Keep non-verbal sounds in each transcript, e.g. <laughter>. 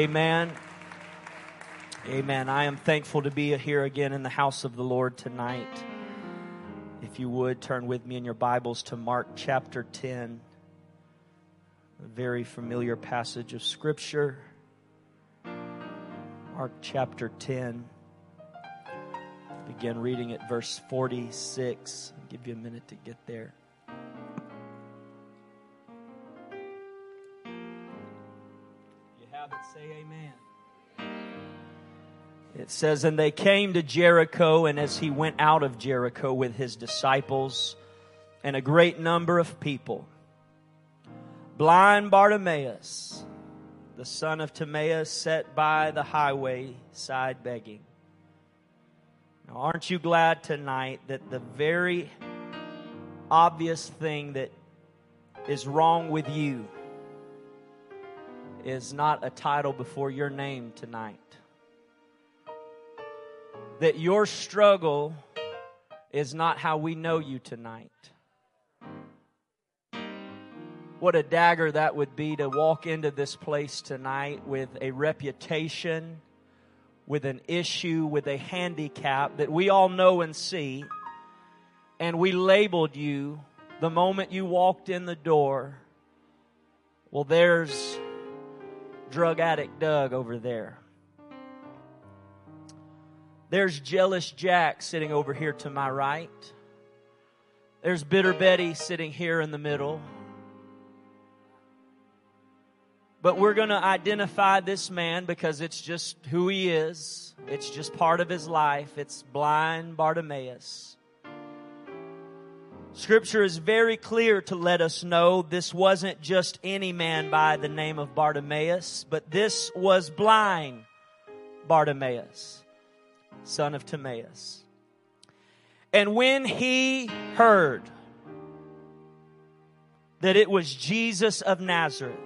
Amen. Amen. I am thankful to be here again in the house of the Lord tonight. If you would turn with me in your Bibles to Mark chapter 10, a very familiar passage of Scripture. Mark chapter 10. Begin reading at verse 46. I'll give you a minute to get there. Say amen. It says, And they came to Jericho, and as he went out of Jericho with his disciples and a great number of people, blind Bartimaeus, the son of Timaeus, sat by the highway side begging. Now, aren't you glad tonight that the very obvious thing that is wrong with you is not a title before your name tonight? that your struggle is not how we know you tonight. What a dagger that would be to walk into this place tonight with a reputation, with an issue, with a handicap that we all know and see, and we labeled you the moment you walked in the door. Well, there's drug addict Doug over there. There's jealous Jack sitting over here to my right. There's bitter Betty sitting here in the middle. But we're going to identify this man because it's just who he is. It's just part of his life. It's blind Bartimaeus. Scripture is very clear to let us know this wasn't just any man by the name of Bartimaeus, but this was blind Bartimaeus son of Timaeus. And when he heard that it was Jesus of Nazareth,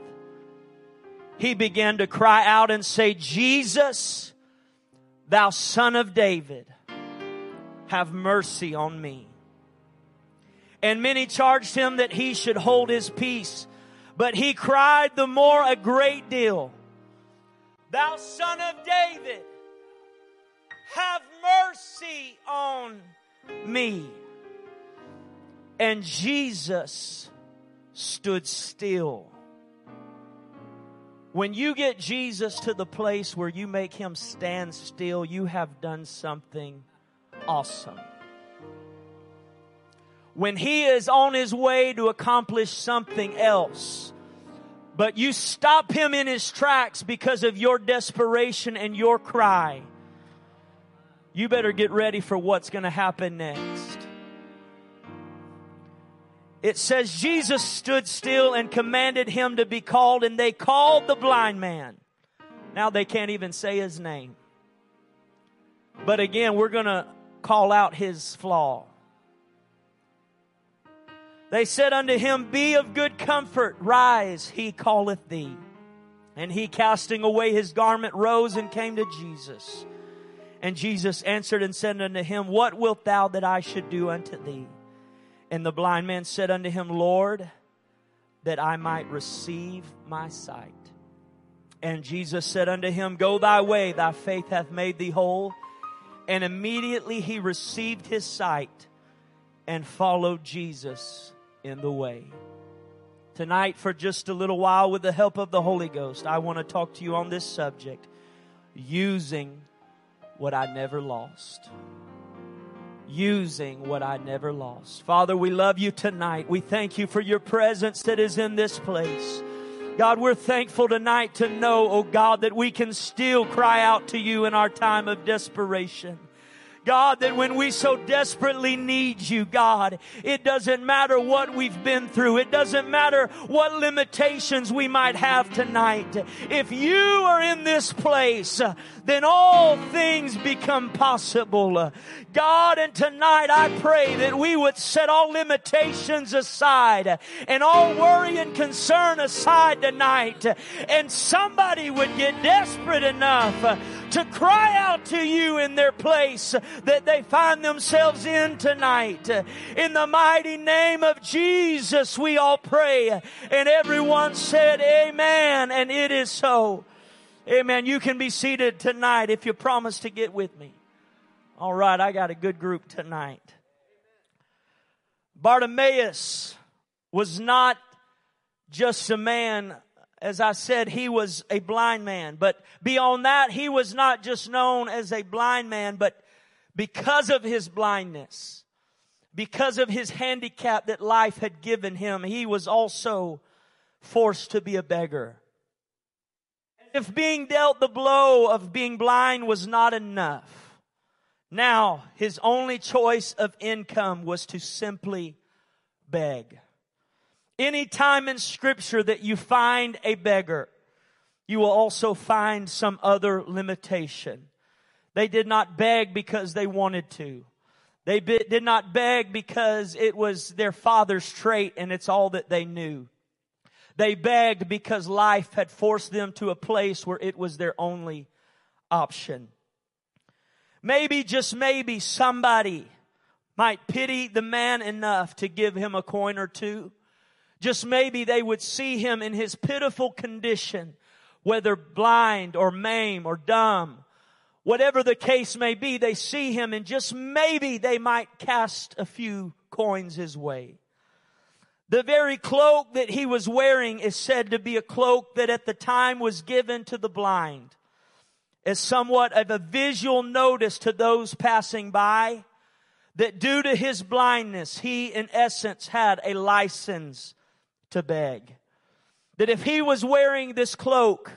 he began to cry out and say, Jesus, thou son of David, have mercy on me. And many charged him that he should hold his peace. But he cried the more a great deal, Thou son of David, have mercy on me. And Jesus stood still. When you get Jesus to the place where you make him stand still, you have done something awesome. When he is on his way to accomplish something else, but you stop him in his tracks because of your desperation and your cry, you better get ready for what's going to happen next. It says Jesus stood still and commanded him to be called, and they called the blind man. Now they can't even say his name. But again, we're going to call out his flaw. They said unto him, Be of good comfort, rise, he calleth thee. And he, casting away his garment, rose and came to Jesus. And Jesus answered and said unto him, What wilt thou that I should do unto thee? And the blind man said unto him, Lord, that I might receive my sight. And Jesus said unto him, Go thy way, thy faith hath made thee whole. And immediately he received his sight and followed Jesus in the way. Tonight, for just a little while, with the help of the Holy Ghost, I want to talk to you on this subject using what I never lost. Using what I never lost. Father, we love you tonight. We thank you for your presence that is in this place. God, we're thankful tonight to know, oh God, that we can still cry out to you in our time of desperation. God, that when we so desperately need you, God, it doesn't matter what we've been through. It doesn't matter what limitations we might have tonight. If you are in this place, then all things become possible. God, and tonight I pray that we would set all limitations aside and all worry and concern aside tonight and somebody would get desperate enough to cry out to you in their place that they find themselves in tonight. In the mighty name of Jesus, we all pray. And everyone said, Amen. And it is so. Amen. You can be seated tonight if you promise to get with me. All right, I got a good group tonight. Bartimaeus was not just a man, as I said, he was a blind man. But beyond that, he was not just known as a blind man, but because of his blindness, because of his handicap that life had given him, he was also forced to be a beggar. If being dealt the blow of being blind was not enough, now his only choice of income was to simply beg. Any time in scripture that you find a beggar, you will also find some other limitation. They did not beg because they wanted to. They did not beg because it was their father's trait and it's all that they knew. They begged because life had forced them to a place where it was their only option. Maybe, just maybe, somebody might pity the man enough to give him a coin or two. Just maybe they would see him in his pitiful condition, whether blind or maimed or dumb. Whatever the case may be, they see him and just maybe they might cast a few coins his way. The very cloak that he was wearing is said to be a cloak that at the time was given to the blind as somewhat of a visual notice to those passing by that due to his blindness, he in essence had a license to beg. That if he was wearing this cloak,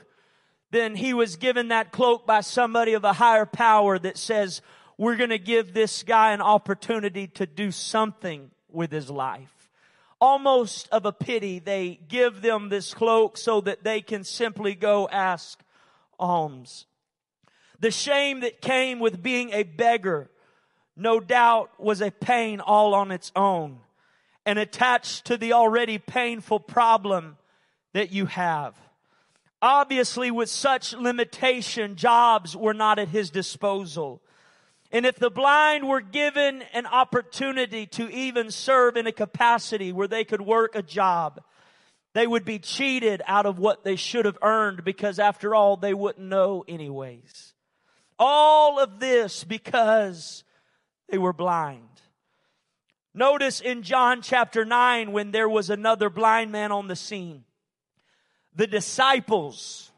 then he was given that cloak by somebody of a higher power that says, we're going to give this guy an opportunity to do something with his life almost of a pity, they give them this cloak so that they can simply go ask alms. The shame that came with being a beggar, no doubt was a pain all on its own and attached to the already painful problem that you have. Obviously, with such limitation, jobs were not at his disposal. And if the blind were given an opportunity to even serve in a capacity where they could work a job, they would be cheated out of what they should have earned because after all, they wouldn't know anyways. All of this because they were blind. Notice in John chapter 9 when there was another blind man on the scene. The disciples,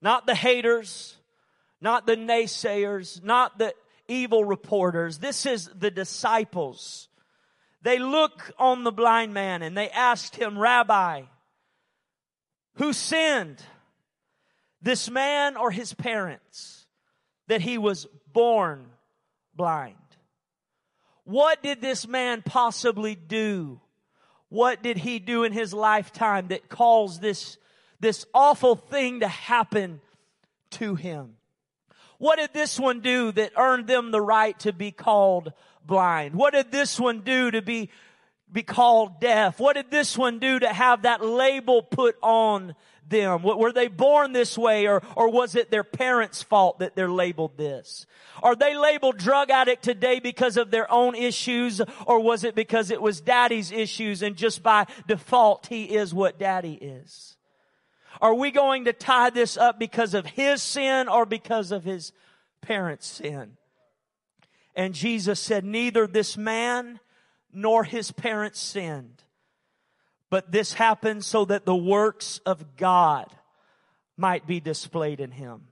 not the haters, not the naysayers, not the evil reporters. This is the disciples. They look on the blind man and they asked him, Rabbi, who sinned? This man or his parents that he was born blind? What did this man possibly do? What did he do in his lifetime that caused this, this awful thing to happen to him? What did this one do that earned them the right to be called blind? What did this one do to be, be called deaf? What did this one do to have that label put on them? Were they born this way or, or was it their parents' fault that they're labeled this? Are they labeled drug addict today because of their own issues or was it because it was daddy's issues and just by default he is what daddy is? Are we going to tie this up because of his sin or because of his parents' sin? And Jesus said, neither this man nor his parents sinned, but this happened so that the works of God might be displayed in him.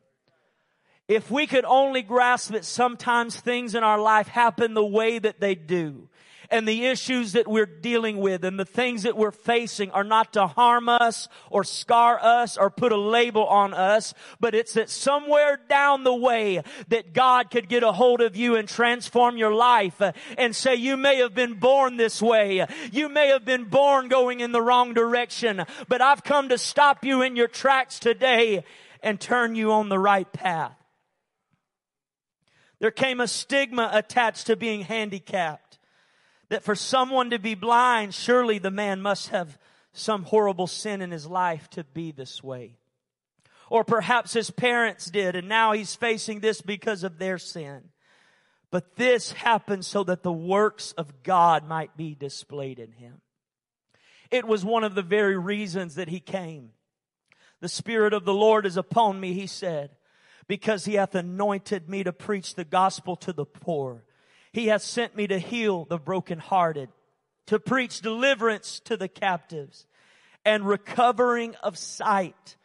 If we could only grasp that sometimes things in our life happen the way that they do, and the issues that we're dealing with and the things that we're facing are not to harm us or scar us or put a label on us, but it's that somewhere down the way that God could get a hold of you and transform your life and say, you may have been born this way. You may have been born going in the wrong direction, but I've come to stop you in your tracks today and turn you on the right path. There came a stigma attached to being handicapped that for someone to be blind, surely the man must have some horrible sin in his life to be this way. Or perhaps his parents did, and now he's facing this because of their sin. But this happened so that the works of God might be displayed in him. It was one of the very reasons that he came. The Spirit of the Lord is upon me, he said, because he hath anointed me to preach the gospel to the poor. He hath sent me to heal the brokenhearted, to preach deliverance to the captives, and recovering of sight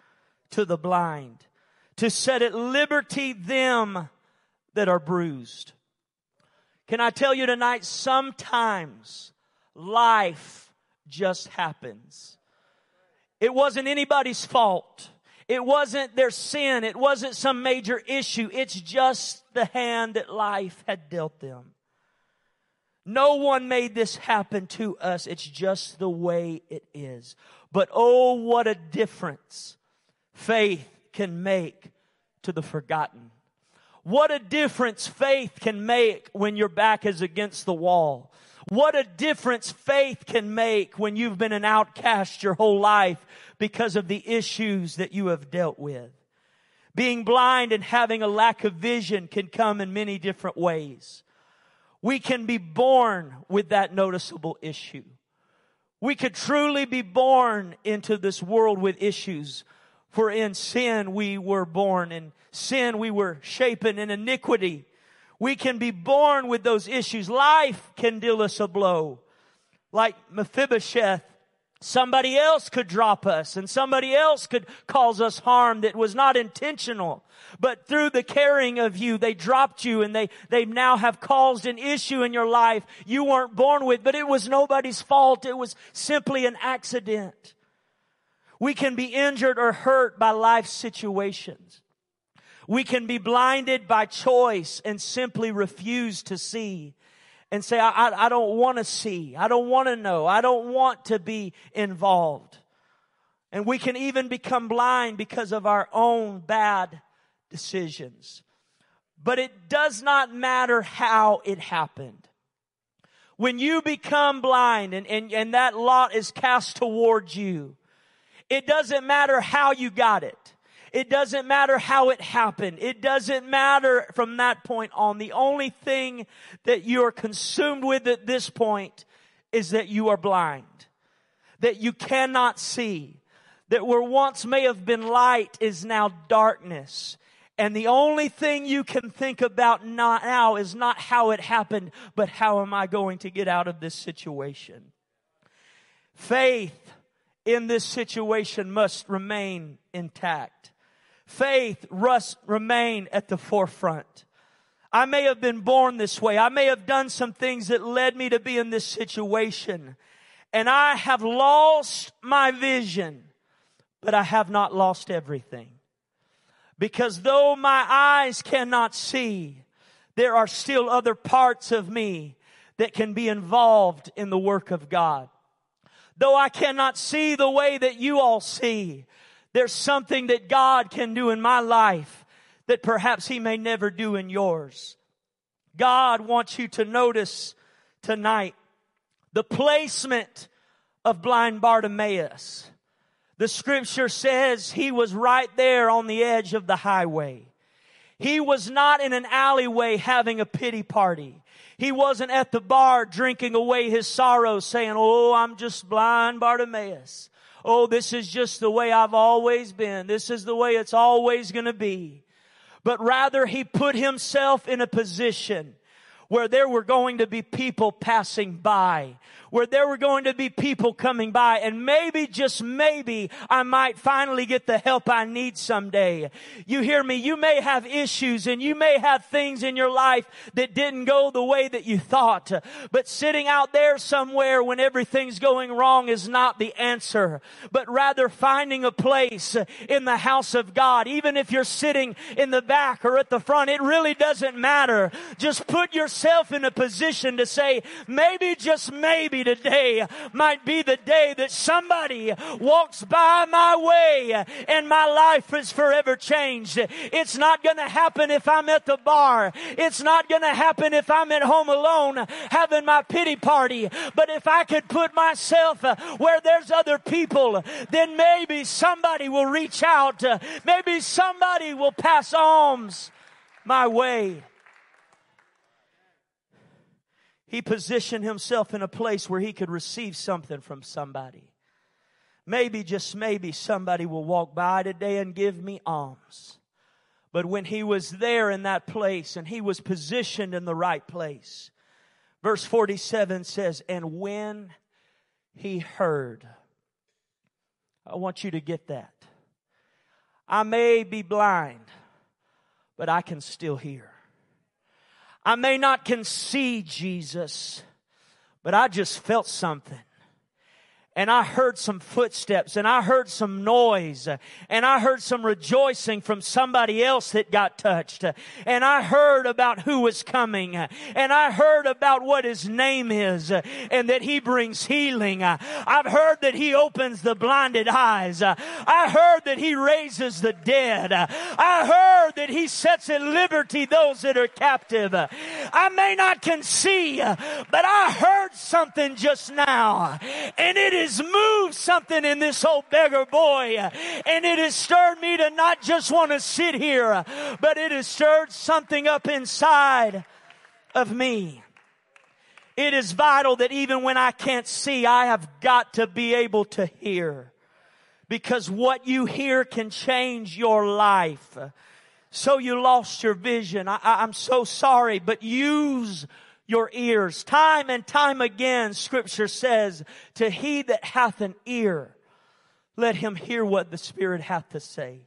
to the blind, to set at liberty them that are bruised. Can I tell you tonight, sometimes life just happens. It wasn't anybody's fault. It wasn't their sin. It wasn't some major issue. It's just the hand that life had dealt them. No one made this happen to us. It's just the way it is. But oh, what a difference faith can make to the forgotten. What a difference faith can make when your back is against the wall. What a difference faith can make when you've been an outcast your whole life because of the issues that you have dealt with. Being blind and having a lack of vision can come in many different ways. We can be born with that noticeable issue. We could truly be born into this world with issues. For in sin we were born. In sin we were shapen. In iniquity we can be born with those issues. Life can deal us a blow. Like Mephibosheth, somebody else could drop us and somebody else could cause us harm that was not intentional. But through the caring of you, they dropped you and they, they now have caused an issue in your life you weren't born with, but it was nobody's fault. It was simply an accident. We can be injured or hurt by life situations. We can be blinded by choice and simply refuse to see and say, I, I, I don't want to see. I don't want to know. I don't want to be involved. And we can even become blind because of our own bad decisions. But it does not matter how it happened. When you become blind and, and, and that lot is cast towards you, it doesn't matter how you got it. It doesn't matter how it happened. It doesn't matter from that point on. The only thing that you are consumed with at this point is that you are blind. That you cannot see. That where once may have been light is now darkness. And the only thing you can think about now is not how it happened, but how am I going to get out of this situation? Faith in this situation must remain intact faith must remain at the forefront. I may have been born this way. I may have done some things that led me to be in this situation. And I have lost my vision, but I have not lost everything. Because though my eyes cannot see, there are still other parts of me that can be involved in the work of God. Though I cannot see the way that you all see, there's something that God can do in my life that perhaps He may never do in yours. God wants you to notice tonight the placement of blind Bartimaeus. The scripture says he was right there on the edge of the highway. He was not in an alleyway having a pity party. He wasn't at the bar drinking away his sorrows saying, Oh, I'm just blind Bartimaeus oh, this is just the way I've always been. This is the way it's always going to be. But rather he put himself in a position where there were going to be people passing by where there were going to be people coming by and maybe, just maybe, I might finally get the help I need someday. You hear me? You may have issues and you may have things in your life that didn't go the way that you thought. But sitting out there somewhere when everything's going wrong is not the answer, but rather finding a place in the house of God. Even if you're sitting in the back or at the front, it really doesn't matter. Just put yourself in a position to say, maybe, just maybe today might be the day that somebody walks by my way and my life is forever changed. It's not going to happen if I'm at the bar. It's not going to happen if I'm at home alone having my pity party. But if I could put myself uh, where there's other people, then maybe somebody will reach out. Uh, maybe somebody will pass alms my way. He positioned himself in a place where he could receive something from somebody. maybe, just maybe, somebody will walk by today and give me alms. But when he was there in that place and he was positioned in the right place, verse 47 says, And when he heard, I want you to get that. I may be blind, but I can still hear. I may not can see Jesus, but I just felt something and I heard some footsteps and I heard some noise and I heard some rejoicing from somebody else that got touched and I heard about who was coming and I heard about what his name is and that he brings healing. I've heard that he opens the blinded eyes. I heard that he raises the dead. I heard that he sets at liberty those that are captive. I may not can see, but I heard something just now and it is has moved something in this old beggar boy. And it has stirred me to not just want to sit here, but it has stirred something up inside of me. It is vital that even when I can't see, I have got to be able to hear. Because what you hear can change your life. So you lost your vision. I, am so sorry, but use your ears. Time and time again, scripture says, to he that hath an ear, let him hear what the Spirit hath to say.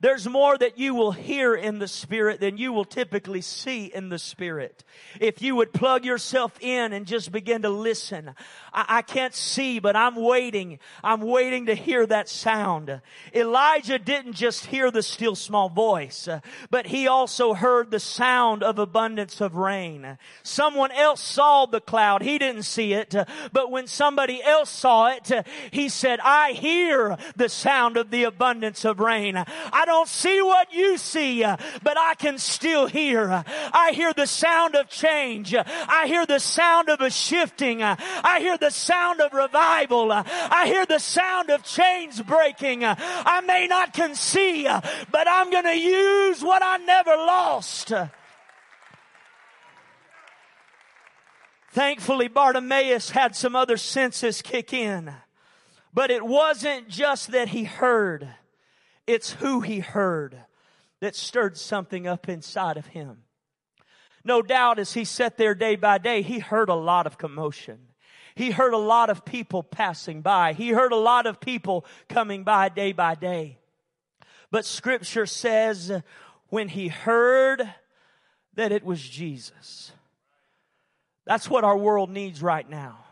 There's more that you will hear in the Spirit than you will typically see in the Spirit. If you would plug yourself in and just begin to listen. I, I, can't see, but I'm waiting. I'm waiting to hear that sound. Elijah didn't just hear the still small voice, but he also heard the sound of abundance of rain. Someone else saw the cloud. He didn't see it, but when somebody else saw it, he said, I hear the sound of the abundance of rain. I don't see what you see, uh, but I can still hear. I hear the sound of change. I hear the sound of a shifting. I hear the sound of revival. I hear the sound of chains breaking. I may not can see, but I'm going to use what I never lost. Thankfully, Bartimaeus had some other senses kick in. But it wasn't just that he heard. It's who he heard that stirred something up inside of him. No doubt as he sat there day by day, he heard a lot of commotion. He heard a lot of people passing by. He heard a lot of people coming by day by day. But scripture says when he heard that it was Jesus. That's what our world needs right now.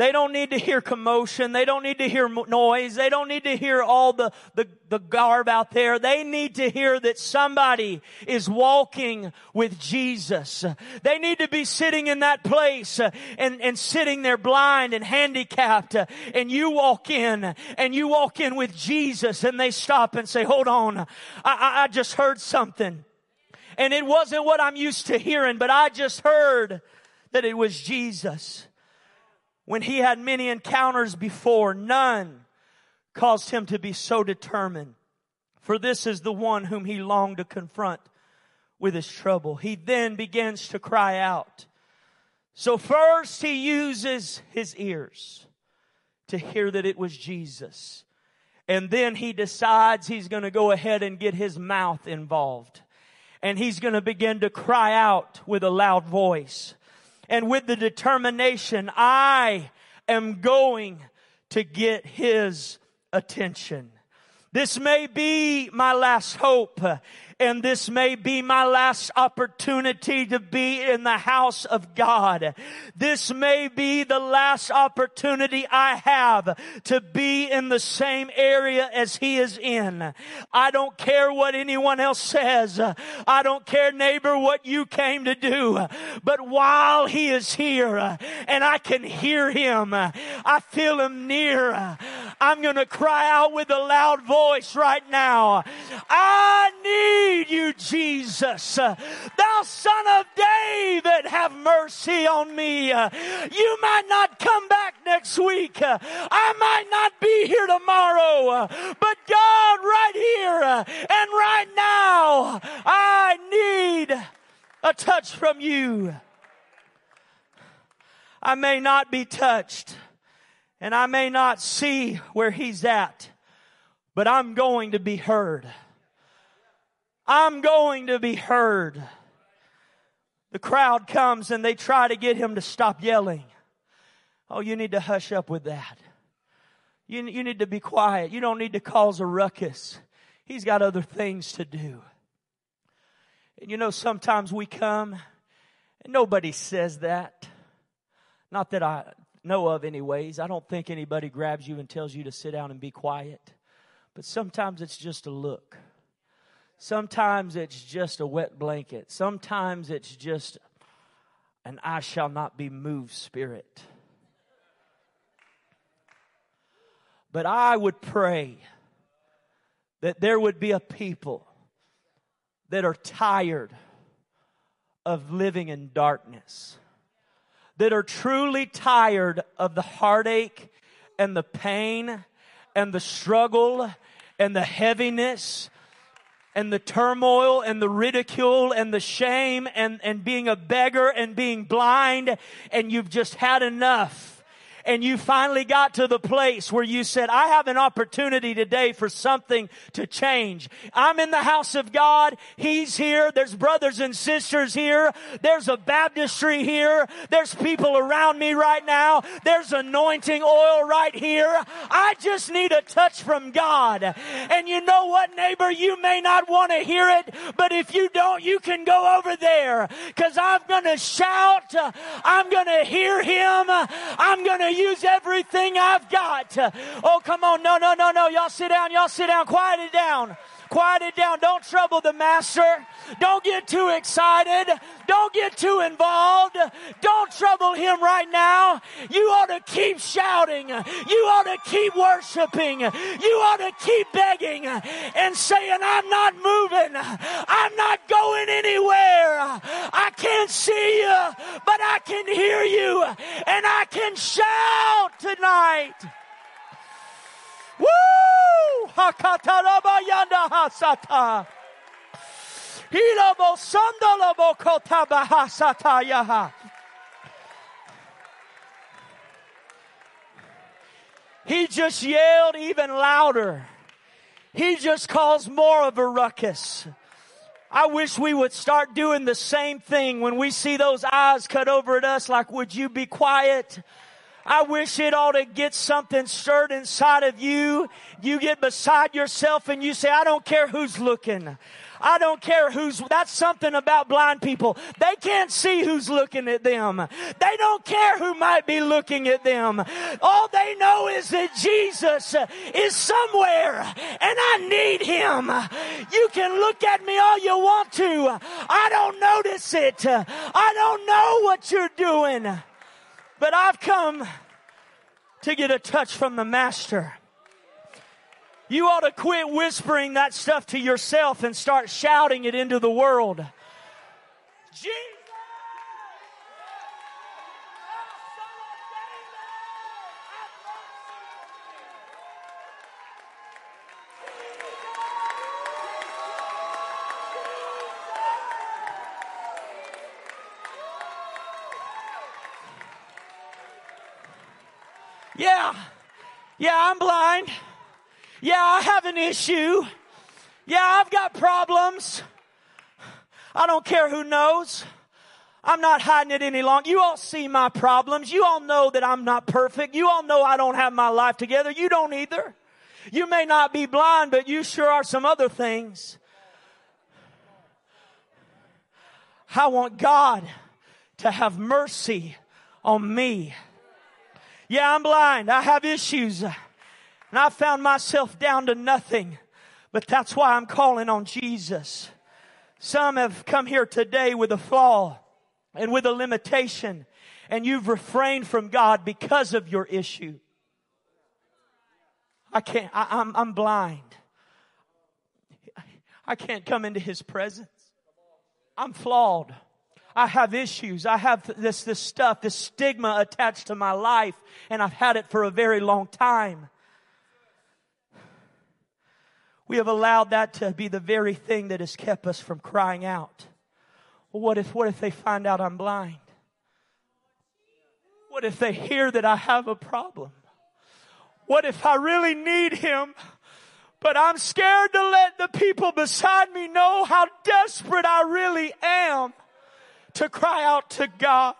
They don't need to hear commotion. They don't need to hear noise. They don't need to hear all the, the, the garb out there. They need to hear that somebody is walking with Jesus. They need to be sitting in that place uh, and, and sitting there blind and handicapped uh, and you walk in and you walk in with Jesus and they stop and say, hold on, I, I, I just heard something. And it wasn't what I'm used to hearing, but I just heard that it was Jesus when he had many encounters before, none caused him to be so determined. For this is the one whom he longed to confront with his trouble. He then begins to cry out. So first he uses his ears to hear that it was Jesus. And then he decides he's going to go ahead and get his mouth involved. And he's going to begin to cry out with a loud voice and with the determination, I am going to get his attention. This may be my last hope and this may be my last opportunity to be in the house of God. This may be the last opportunity I have to be in the same area as he is in. I don't care what anyone else says. I don't care neighbor what you came to do. But while he is here and I can hear him, I feel him near. I'm going to cry out with a loud voice right now. I need need you, Jesus. Thou son of David, have mercy on me. You might not come back next week. I might not be here tomorrow. But God, right here and right now, I need a touch from you. I may not be touched And I may not see where he's at, but I'm going to be heard. I'm going to be heard. The crowd comes and they try to get him to stop yelling. Oh, you need to hush up with that. You, you need to be quiet. You don't need to cause a ruckus. He's got other things to do. And you know, sometimes we come and nobody says that. Not that I know of, anyways. I don't think anybody grabs you and tells you to sit down and be quiet. But sometimes it's just a look. Sometimes it's just a wet blanket. Sometimes it's just an I shall not be moved spirit. But I would pray that there would be a people that are tired of living in darkness, that are truly tired of the heartache and the pain and the struggle and the heaviness and the turmoil and the ridicule and the shame and, and being a beggar and being blind and you've just had enough and you finally got to the place where you said, I have an opportunity today for something to change. I'm in the house of God. He's here. There's brothers and sisters here. There's a baptistry here. There's people around me right now. There's anointing oil right here. I just need a touch from God. And you know what, neighbor? You may not want to hear it, but if you don't, you can go over there because I'm going to shout. I'm going to hear him. I'm going to use everything I've got. Oh, come on. No, no, no, no. Y'all sit down. Y'all sit down. Quiet it down. Quiet it down. Don't trouble the master. Don't get too excited. Don't get too involved. Don't trouble him right now. You ought to keep shouting. You ought to keep worshiping. You ought to keep begging and saying, I'm not moving. I'm not going anywhere. I can't see you, but I can hear you and I can shout tonight. Woo! Hakatarabayanda hasata. Hilabo kotabahasatayaha. He just yelled even louder. He just caused more of a ruckus. I wish we would start doing the same thing when we see those eyes cut over at us like, would you be quiet? I wish it ought to get something stirred inside of you. You get beside yourself and you say, I don't care who's looking. I don't care who's, that's something about blind people. They can't see who's looking at them. They don't care who might be looking at them. All they know is that Jesus is somewhere and I need him. You can look at me all you want to. I don't notice it. I don't know what you're doing. But I've come to get a touch from the Master. You ought to quit whispering that stuff to yourself and start shouting it into the world. Jesus! Yeah, I'm blind. Yeah, I have an issue. Yeah, I've got problems. I don't care who knows. I'm not hiding it any longer. You all see my problems. You all know that I'm not perfect. You all know I don't have my life together. You don't either. You may not be blind, but you sure are some other things. I want God to have mercy on me. Yeah, I'm blind. I have issues. And I found myself down to nothing. But that's why I'm calling on Jesus. Some have come here today with a flaw and with a limitation and you've refrained from God because of your issue. I can't, I, I'm, I'm blind. I can't come into His presence. I'm flawed. I have issues. I have this, this stuff, this stigma attached to my life, and I've had it for a very long time. We have allowed that to be the very thing that has kept us from crying out. Well, what if, what if they find out I'm blind? What if they hear that I have a problem? What if I really need him? But I'm scared to let the people beside me know how desperate I really am to cry out to God.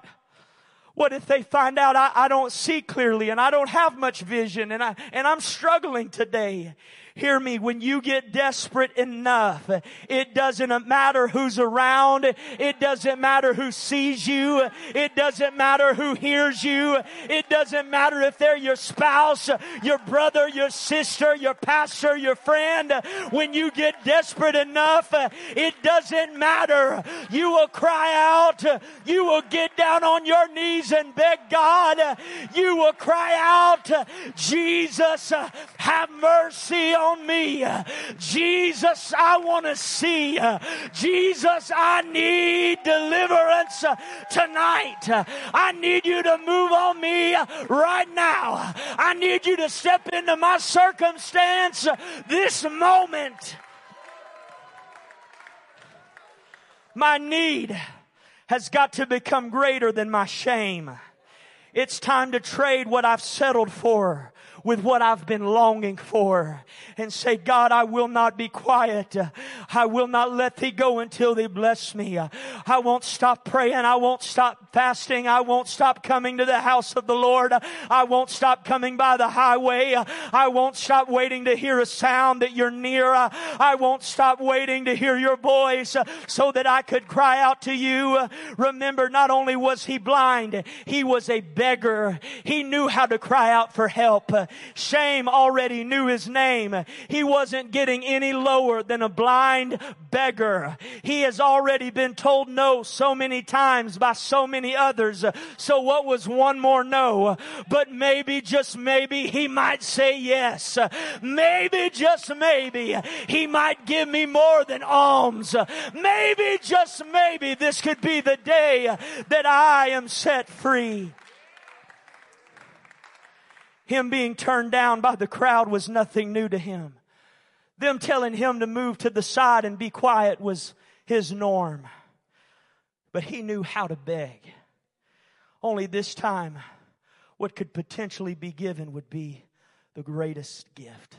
What if they find out I, I, don't see clearly and I don't have much vision and I, and I'm struggling today? Hear me, when you get desperate enough, it doesn't matter who's around. It doesn't matter who sees you. It doesn't matter who hears you. It doesn't matter if they're your spouse, your brother, your sister, your pastor, your friend. When you get desperate enough, it doesn't matter. You will cry out. You will get down on your knees and beg God. You will cry out, Jesus, have mercy on me. Jesus, I want to see. Jesus, I need deliverance tonight. I need you to move on me right now. I need you to step into my circumstance this moment. My need has got to become greater than my shame. It's time to trade what I've settled for with what I've been longing for and say, God, I will not be quiet. I will not let thee go until thee bless me. I won't stop praying. I won't stop fasting. I won't stop coming to the house of the Lord. I won't stop coming by the highway. I won't stop waiting to hear a sound that you're near. I won't stop waiting to hear your voice so that I could cry out to you. Remember, not only was he blind, he was a beggar. He knew how to cry out for help. Shame already knew his name. He wasn't getting any lower than a blind beggar. He has already been told no so many times by so many others. So what was one more no? But maybe, just maybe, he might say yes. Maybe, just maybe, he might give me more than alms. Maybe, just maybe, this could be the day that I am set free. Him being turned down by the crowd was nothing new to him. Them telling him to move to the side and be quiet was his norm. But he knew how to beg. Only this time, what could potentially be given would be the greatest gift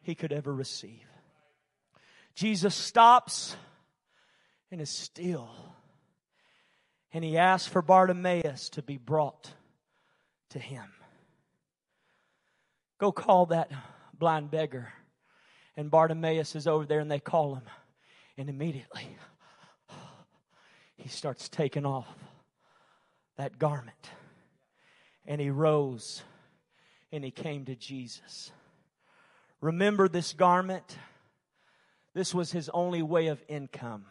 he could ever receive. Jesus stops and is still. And he asks for Bartimaeus to be brought to him. Go call that blind beggar. And Bartimaeus is over there and they call him. And immediately he starts taking off that garment. And he rose and he came to Jesus. Remember this garment? This was his only way of income.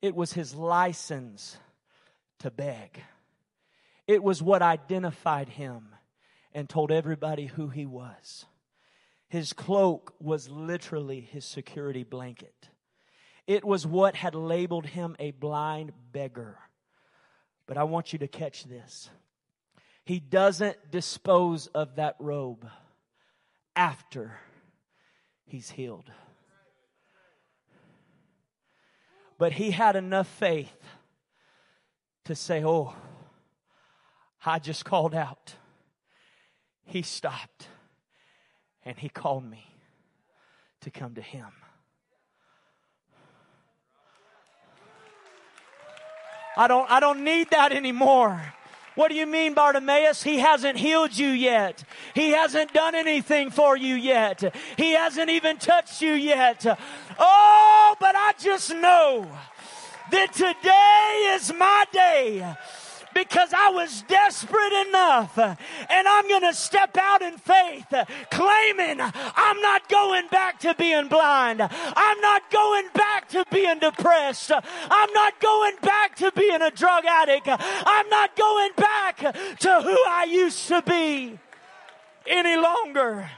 It was his license to beg. It was what identified him and told everybody who he was. His cloak was literally his security blanket. It was what had labeled him a blind beggar. But I want you to catch this. He doesn't dispose of that robe after he's healed. But he had enough faith to say, Oh, I just called out he stopped and he called me to come to him. I don't, I don't need that anymore. What do you mean, Bartimaeus? He hasn't healed you yet. He hasn't done anything for you yet. He hasn't even touched you yet. Oh, but I just know that today is my day because I was desperate enough and I'm going to step out in faith claiming I'm not going back to being blind. I'm not going back to being depressed. I'm not going back to being a drug addict. I'm not going back to who I used to be any longer.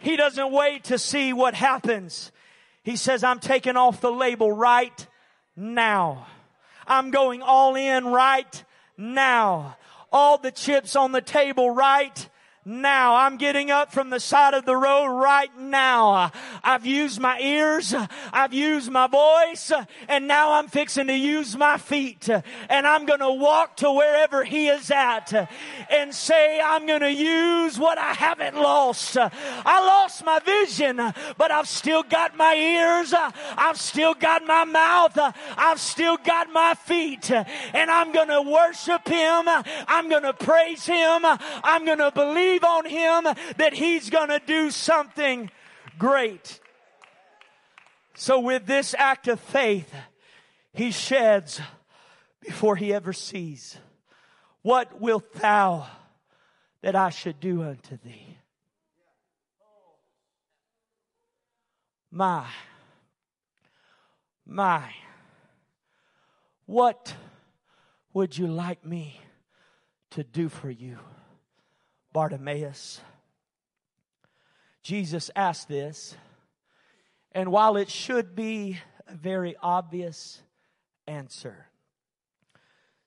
He doesn't wait to see what happens. He says, I'm taking off the label right now. I'm going all in right now. All the chips on the table right now. I'm getting up from the side of the road right now. I've used my ears. I've used my voice and now I'm fixing to use my feet and I'm going to walk to wherever he is at and say, I'm going to use what I haven't lost. I lost my vision, but I've still got my ears. I've still got my mouth. I've still got my feet and I'm going to worship him. I'm going to praise him. I'm going to believe believe on Him that He's going to do something great. So with this act of faith, He sheds before He ever sees. What wilt thou that I should do unto thee? My, my, what would you like me to do for you? Bartimaeus. Jesus asked this, and while it should be a very obvious answer,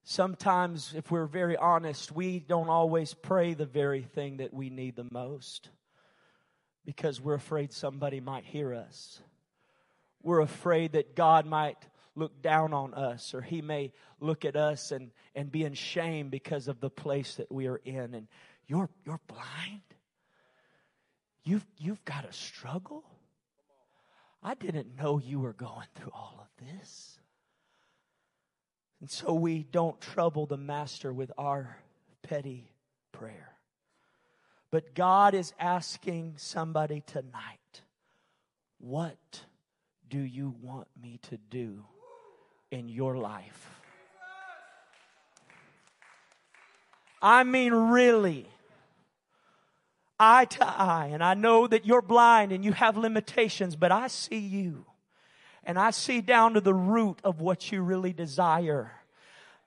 sometimes, if we're very honest, we don't always pray the very thing that we need the most because we're afraid somebody might hear us. We're afraid that God might look down on us or he may look at us and, and be in shame because of the place that we are in. And you're, you're blind? You've, you've got a struggle? I didn't know you were going through all of this. And so we don't trouble the Master with our petty prayer. But God is asking somebody tonight, what do you want me to do in your life? I mean, really eye to eye. And I know that you're blind and you have limitations, but I see you. And I see down to the root of what you really desire.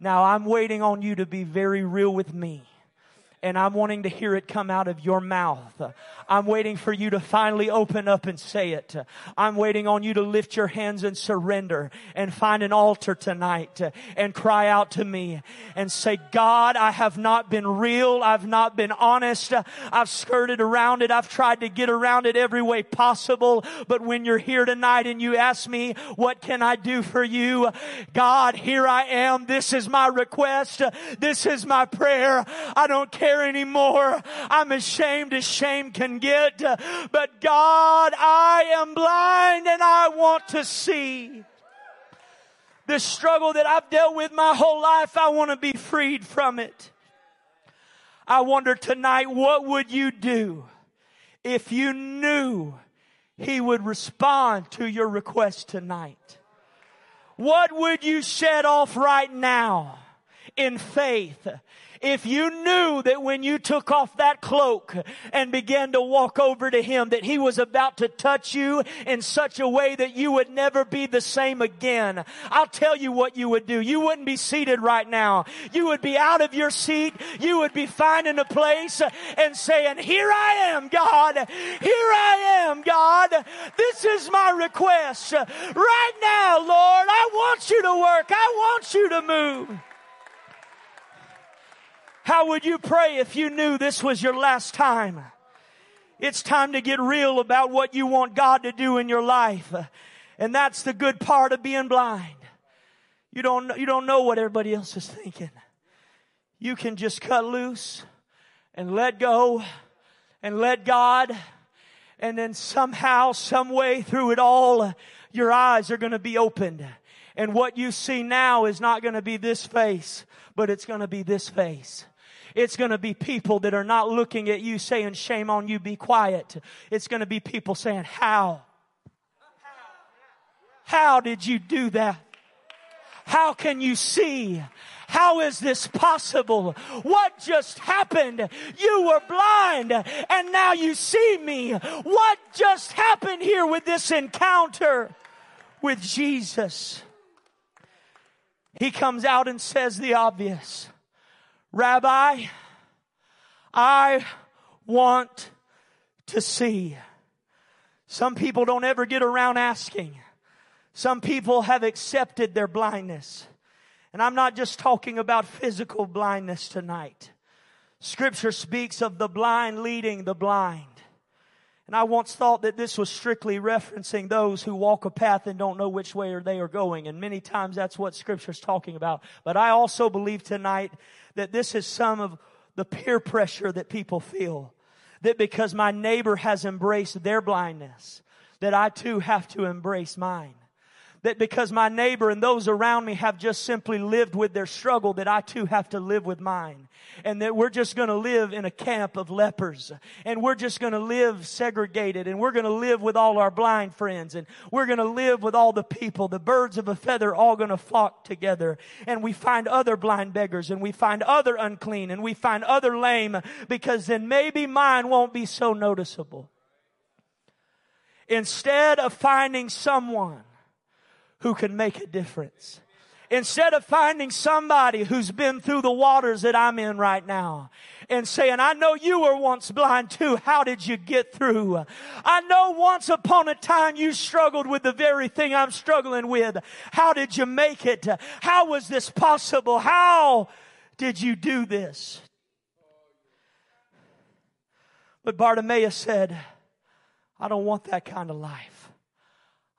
Now I'm waiting on you to be very real with me and I'm wanting to hear it come out of your mouth. I'm waiting for you to finally open up and say it. I'm waiting on you to lift your hands and surrender and find an altar tonight and cry out to me and say, God, I have not been real. I've not been honest. I've skirted around it. I've tried to get around it every way possible. But when you're here tonight and you ask me, what can I do for you? God, here I am. This is my request. This is my prayer. I don't care anymore. I'm ashamed as shame can get. But God, I am blind and I want to see. The struggle that I've dealt with my whole life, I want to be freed from it. I wonder tonight, what would you do if you knew he would respond to your request tonight? What would you shed off right now in faith if you knew that when you took off that cloak and began to walk over to him that he was about to touch you in such a way that you would never be the same again, I'll tell you what you would do. You wouldn't be seated right now. You would be out of your seat. You would be finding a place and saying, here I am, God. Here I am, God. This is my request. Right now, Lord, I want you to work. I want you to move. How would you pray if you knew this was your last time? It's time to get real about what you want God to do in your life. And that's the good part of being blind. You don't, you don't know what everybody else is thinking. You can just cut loose and let go and let God and then somehow, some way through it all, your eyes are going to be opened. And what you see now is not going to be this face, but it's going to be this face. It's going to be people that are not looking at you saying, shame on you, be quiet. It's going to be people saying, how? How did you do that? How can you see? How is this possible? What just happened? You were blind and now you see me. What just happened here with this encounter with Jesus? He comes out and says the obvious. Rabbi, I want to see. Some people don't ever get around asking. Some people have accepted their blindness. And I'm not just talking about physical blindness tonight. Scripture speaks of the blind leading the blind. And I once thought that this was strictly referencing those who walk a path and don't know which way they are going. And many times that's what scripture's talking about. But I also believe tonight that this is some of the peer pressure that people feel. That because my neighbor has embraced their blindness, that I too have to embrace mine that because my neighbor and those around me have just simply lived with their struggle, that I too have to live with mine. And that we're just gonna live in a camp of lepers. And we're just gonna live segregated. And we're gonna live with all our blind friends. And we're gonna live with all the people. The birds of a feather all gonna flock together. And we find other blind beggars. And we find other unclean. And we find other lame. Because then maybe mine won't be so noticeable. Instead of finding someone who can make a difference. Instead of finding somebody who's been through the waters that I'm in right now and saying, I know you were once blind too. How did you get through? I know once upon a time you struggled with the very thing I'm struggling with. How did you make it? How was this possible? How did you do this? But Bartimaeus said, I don't want that kind of life.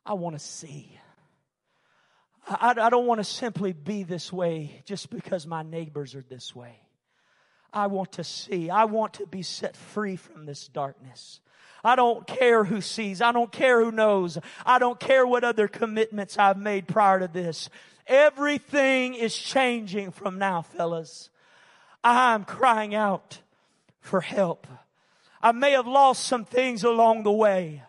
I want to see. I, I don't want to simply be this way just because my neighbors are this way. I want to see. I want to be set free from this darkness. I don't care who sees. I don't care who knows. I don't care what other commitments I've made prior to this. Everything is changing from now, fellas. I'm crying out for help. I may have lost some things along the way.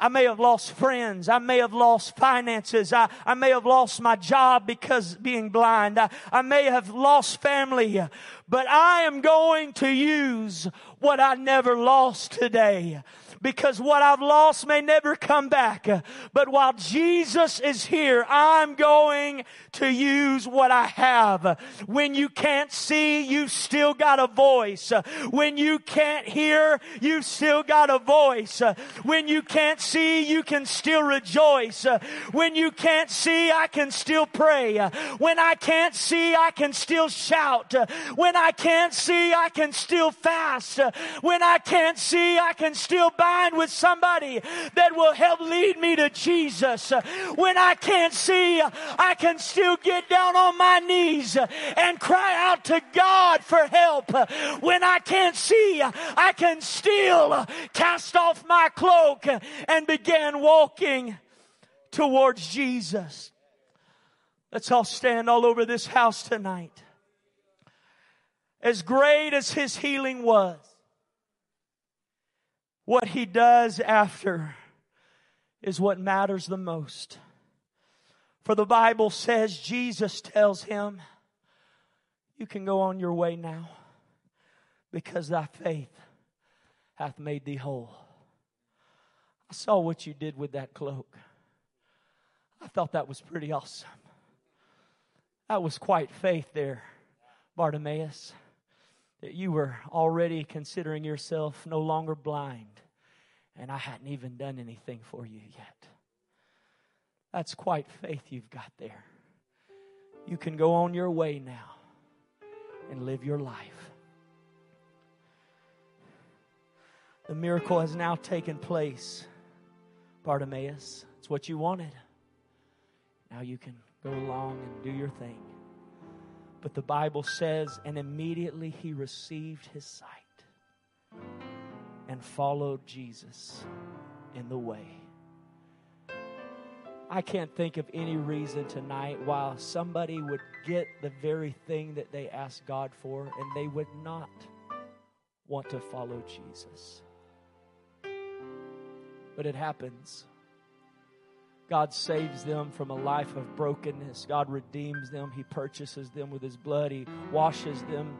I may have lost friends. I may have lost finances. I, I may have lost my job because being blind. I, I may have lost family. But I am going to use what I never lost today because what I've lost may never come back. But while Jesus is here, I'm going to use what I have. When you can't see, you've still got a voice. When you can't hear, you've still got a voice. When you can't see, you can still rejoice. When you can't see, I can still pray. When I can't see, I can still shout. When I can't see, I can still fast. When I can't see, I can still bow with somebody that will help lead me to Jesus. When I can't see, I can still get down on my knees and cry out to God for help. When I can't see, I can still cast off my cloak and begin walking towards Jesus. Let's all stand all over this house tonight. As great as his healing was, what he does after is what matters the most. For the Bible says Jesus tells him, You can go on your way now because thy faith hath made thee whole. I saw what you did with that cloak. I thought that was pretty awesome. That was quite faith there, Bartimaeus that you were already considering yourself no longer blind, and I hadn't even done anything for you yet. That's quite faith you've got there. You can go on your way now and live your life. The miracle has now taken place, Bartimaeus. It's what you wanted. Now you can go along and do your thing. But the Bible says, and immediately he received his sight and followed Jesus in the way. I can't think of any reason tonight why somebody would get the very thing that they asked God for and they would not want to follow Jesus. But it happens. God saves them from a life of brokenness. God redeems them. He purchases them with His blood. He washes them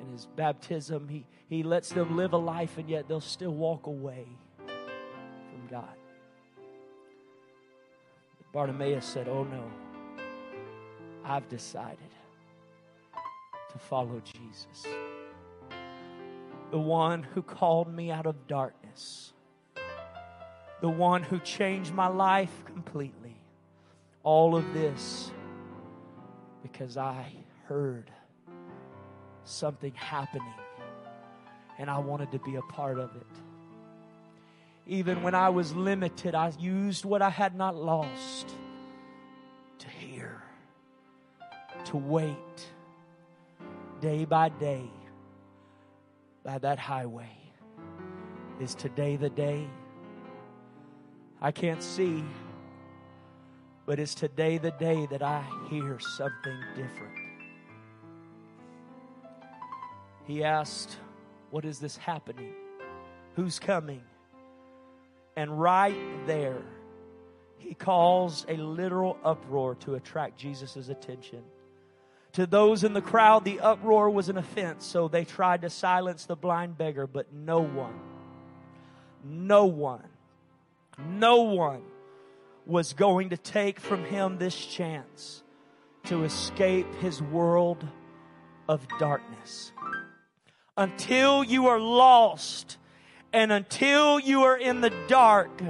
in His baptism. He, he lets them live a life, and yet they'll still walk away from God. But Bartimaeus said, Oh no, I've decided to follow Jesus, the one who called me out of darkness the one who changed my life completely. All of this because I heard something happening And I wanted to be a part of it. Even when I was limited, I used what I had not lost to hear, to wait day by day by that highway. Is today the day? I can't see, but is today the day that I hear something different? He asked, What is this happening? Who's coming? And right there, he calls a literal uproar to attract Jesus' attention. To those in the crowd, the uproar was an offense, so they tried to silence the blind beggar, but no one, no one, no one was going to take from him this chance to escape his world of darkness. Until you are lost and until you are in the dark,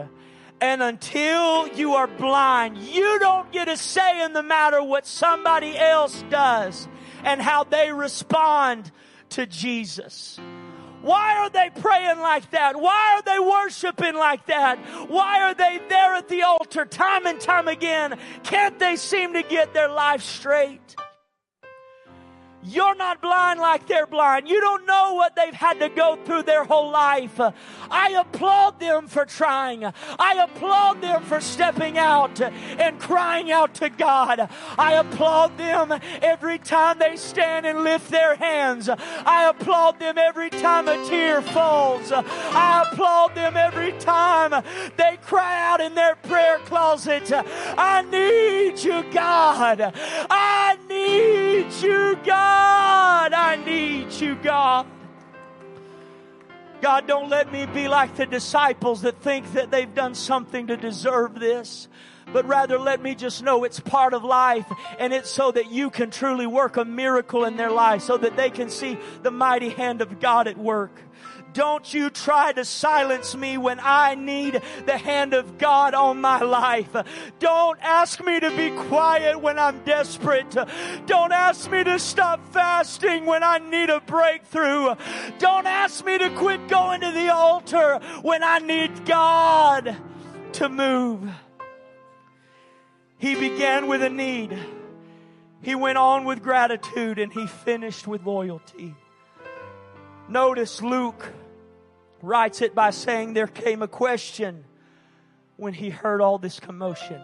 and until you are blind, you don't get a say in the matter what somebody else does and how they respond to Jesus. Why are they praying like that? Why are they worshiping like that? Why are they there at the altar time and time again? Can't they seem to get their life straight? You're not blind like they're blind. You don't know what they've had to go through their whole life. I applaud them for trying. I applaud them for stepping out and crying out to God. I applaud them every time they stand and lift their hands. I applaud them every time a tear falls. I applaud them every time they cry out in their prayer closet. I need you, God. I need you, God. God, I need you, God. God, don't let me be like the disciples that think that they've done something to deserve this but rather let me just know it's part of life and it's so that you can truly work a miracle in their life so that they can see the mighty hand of God at work. Don't you try to silence me when I need the hand of God on my life. Don't ask me to be quiet when I'm desperate. Don't ask me to stop fasting when I need a breakthrough. Don't ask me to quit going to the altar when I need God to move. He began with a need. He went on with gratitude and he finished with loyalty. Notice Luke writes it by saying there came a question when he heard all this commotion.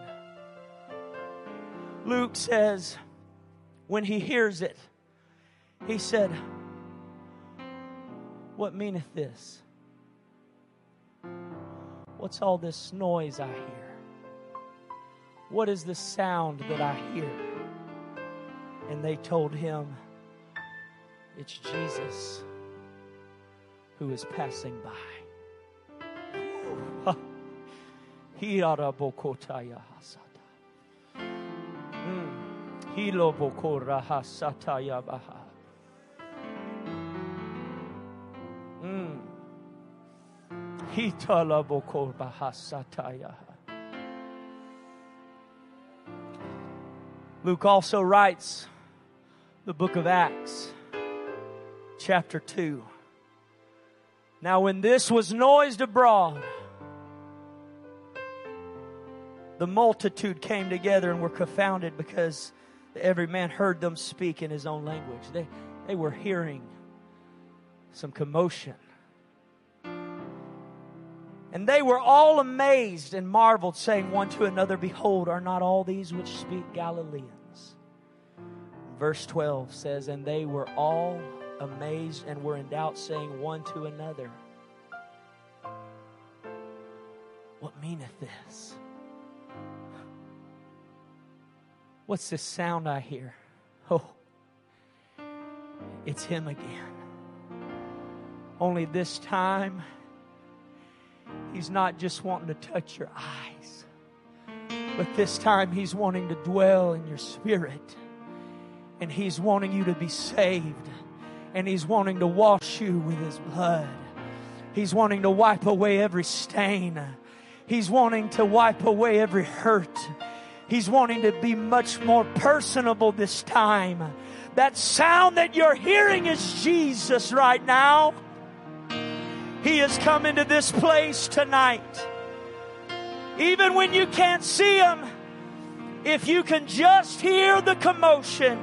Luke says, when he hears it, he said, What meaneth this? What's all this noise I hear? What is the sound that I hear? And they told him, It's Jesus who is passing by. <laughs> Hirarabokotaya hasata. Hmm. Hilobokora hasataya baha. Hmm. Hitalabokor bahasataya. Luke also writes the book of Acts, chapter 2. Now, when this was noised abroad, the multitude came together and were confounded because every man heard them speak in his own language. They, they were hearing some commotion. And they were all amazed and marveled, saying one to another, Behold, are not all these which speak Galileans? Verse 12 says, And they were all amazed and were in doubt, saying one to another, What meaneth this? What's this sound I hear? <laughs> Oh, it's him again. Only this time, he's not just wanting to touch your eyes, but this time he's wanting to dwell in your spirit. And he's wanting you to be saved and He's wanting to wash you with His blood. He's wanting to wipe away every stain. He's wanting to wipe away every hurt. He's wanting to be much more personable this time. That sound that you're hearing is Jesus right now. He has come into this place tonight. Even when you can't see Him, if you can just hear the commotion,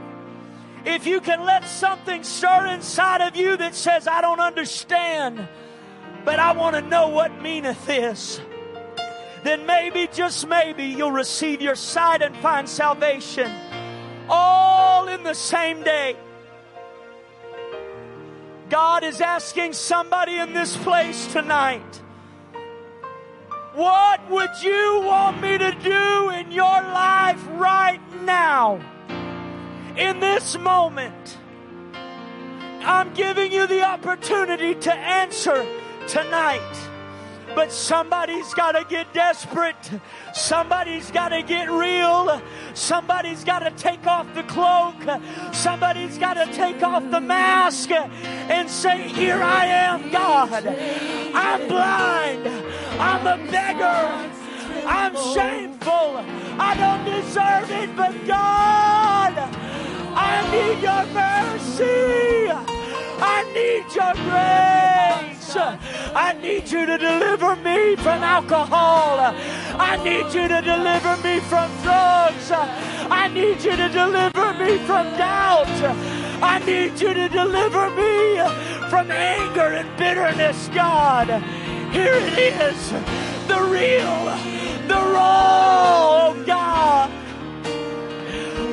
if you can let something stir inside of you that says, I don't understand, but I want to know what meaneth this, then maybe, just maybe, you'll receive your sight and find salvation all in the same day. God is asking somebody in this place tonight, what would you want me to do In this moment, I'm giving you the opportunity to answer tonight. But somebody's got to get desperate. Somebody's got to get real. Somebody's got to take off the cloak. Somebody's got to take off the mask and say, Here I am, God. I'm blind. I'm a beggar. I'm shameful. I don't deserve it, but God, I need your mercy. I need your grace. I need you to deliver me from alcohol. I need you to deliver me from drugs. I need you to deliver me from doubt. I need you to deliver me from anger and bitterness, God. Here it is, the real, the raw, oh God.